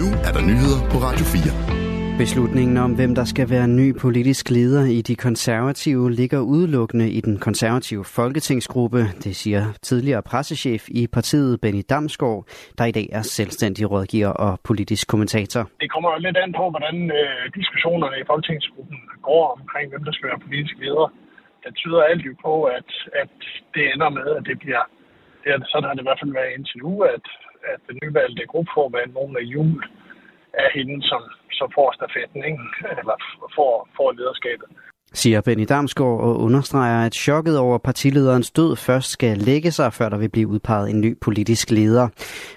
Nu er der nyheder på Radio 4. Beslutningen om, hvem der skal være ny politisk leder i de konservative, ligger udelukkende i den konservative folketingsgruppe, det siger tidligere pressechef i partiet Benny Damsgaard, der i dag er selvstændig rådgiver og politisk kommentator. Det kommer lidt an på, hvordan øh, diskussionerne i folketingsgruppen går omkring, hvem der skal være politisk leder. Det tyder alt jo på, at, at det ender med, at det bliver, det er, sådan har det i hvert fald været indtil nu, at, at den nyvalgte gruppeformand, nogen af jul, er hende, som, som får stafetten, ikke? eller får, får lederskabet siger Benny Damsgaard og understreger, at chokket over partilederens død først skal lægge sig, før der vil blive udpeget en ny politisk leder.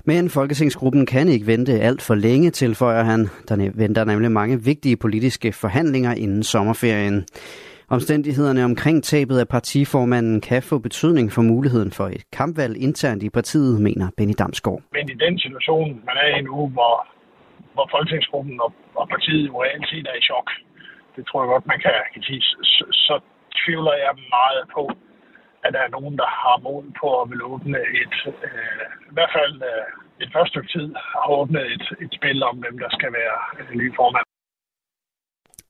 Men Folketingsgruppen kan ikke vente alt for længe, tilføjer han. Der venter nemlig mange vigtige politiske forhandlinger inden sommerferien. Omstændighederne omkring tabet af partiformanden kan få betydning for muligheden for et kampvalg internt i partiet, mener Benny Damsgaard. Men i den situation, man er i nu, hvor hvor Folketingsgruppen og, og partiet jo reelt set er i chok. Det tror jeg godt, man kan, kan sige. Så, så tvivler jeg meget på, at der er nogen, der har mod på at vil åbne et, øh, i hvert fald øh, et første stykke tid, har åbnet et, et spil om, hvem der skal være øh, ny formand.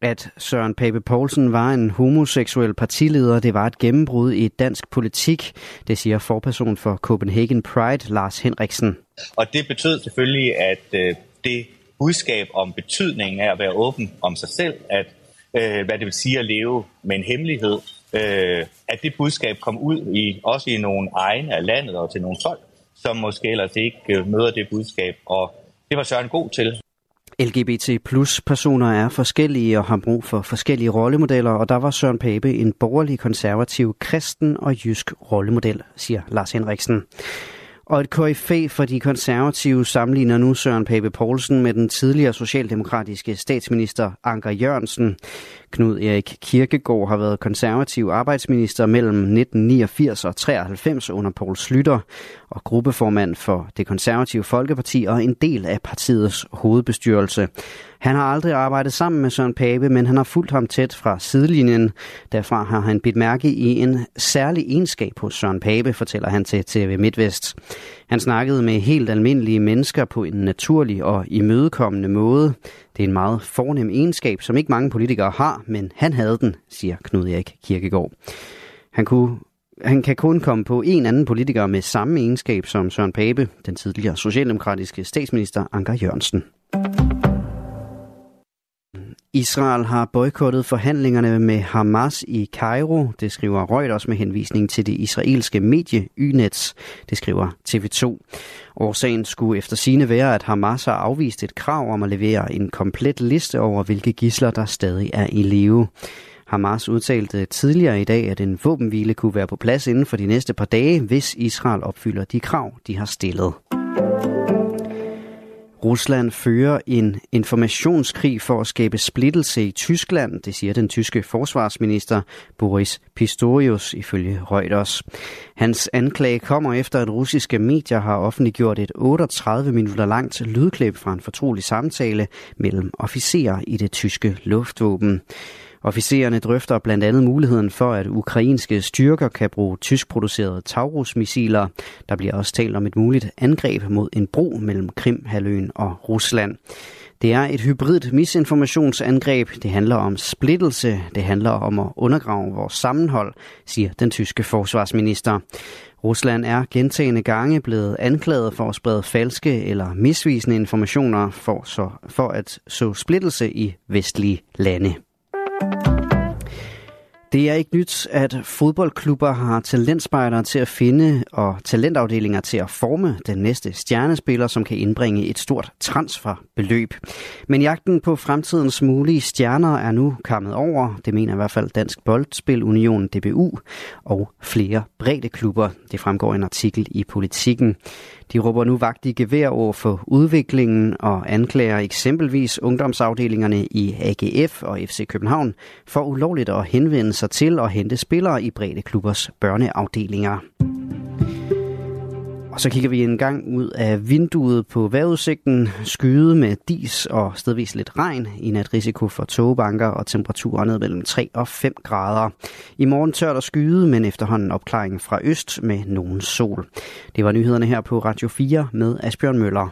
At Søren Pape Poulsen var en homoseksuel partileder, det var et gennembrud i dansk politik, det siger forperson for Copenhagen Pride, Lars Henriksen. Og det betød selvfølgelig, at øh, det budskab om betydningen af at være åben om sig selv, at øh, hvad det vil sige at leve med en hemmelighed, øh, at det budskab kom ud i også i nogle egne af landet og til nogle folk, som måske ellers ikke øh, møder det budskab, og det var Søren god til. LGBT plus personer er forskellige og har brug for forskellige rollemodeller, og der var Søren Pape en borgerlig konservativ, kristen og jysk rollemodel, siger Lars Henriksen. Og et KFA for de konservative sammenligner nu Søren Pape Poulsen med den tidligere socialdemokratiske statsminister Anker Jørgensen. Knud Erik Kirkegaard har været konservativ arbejdsminister mellem 1989 og 93 under Poul Slytter og gruppeformand for det konservative Folkeparti og en del af partiets hovedbestyrelse. Han har aldrig arbejdet sammen med Søren Pape, men han har fulgt ham tæt fra sidelinjen. Derfra har han bidt mærke i en særlig egenskab hos Søren Pape, fortæller han til TV MidtVest. Han snakkede med helt almindelige mennesker på en naturlig og imødekommende måde. Det er en meget fornem egenskab, som ikke mange politikere har, men han havde den, siger Knud Erik Kirkegaard. Han kunne han kan kun komme på en anden politiker med samme egenskab som Søren Pape, den tidligere socialdemokratiske statsminister Anker Jørgensen. Israel har boykottet forhandlingerne med Hamas i Kairo. Det skriver Reuters med henvisning til det israelske medie Ynets. Det skriver TV2. Årsagen skulle efter sine være, at Hamas har afvist et krav om at levere en komplet liste over, hvilke gisler der stadig er i live. Hamas udtalte øh, tidligere i dag, at en våbenhvile kunne være på plads inden for de næste par dage, hvis Israel opfylder de krav, de har stillet. Rusland fører en informationskrig for at skabe splittelse i Tyskland, det siger den tyske forsvarsminister Boris Pistorius ifølge Reuters. Hans anklage kommer efter, at russiske medier har offentliggjort et 38 minutter langt lydklip fra en fortrolig samtale mellem officerer i det tyske luftvåben. Officererne drøfter blandt andet muligheden for, at ukrainske styrker kan bruge tyskproducerede Taurus-missiler. Der bliver også talt om et muligt angreb mod en bro mellem Krimhaløen og Rusland. Det er et hybrid misinformationsangreb. Det handler om splittelse. Det handler om at undergrave vores sammenhold, siger den tyske forsvarsminister. Rusland er gentagende gange blevet anklaget for at sprede falske eller misvisende informationer for, så, for at så splittelse i vestlige lande. Thank you. Det er ikke nyt, at fodboldklubber har talentspejdere til at finde og talentafdelinger til at forme den næste stjernespiller, som kan indbringe et stort transferbeløb. Men jagten på fremtidens mulige stjerner er nu kommet over. Det mener i hvert fald Dansk Boldspil Union DBU og flere brede klubber. Det fremgår en artikel i Politiken. De råber nu vagt i gevær over for udviklingen og anklager eksempelvis ungdomsafdelingerne i AGF og FC København for ulovligt at henvende sig til at hente spillere i brede klubbers børneafdelinger. Og så kigger vi en gang ud af vinduet på vejrudsigten. Skyde med dis og stedvis lidt regn. I nat risiko for tågebanker og temperaturer ned mellem 3 og 5 grader. I morgen tørt og skyde, men efterhånden opklaring fra øst med nogen sol. Det var nyhederne her på Radio 4 med Asbjørn Møller.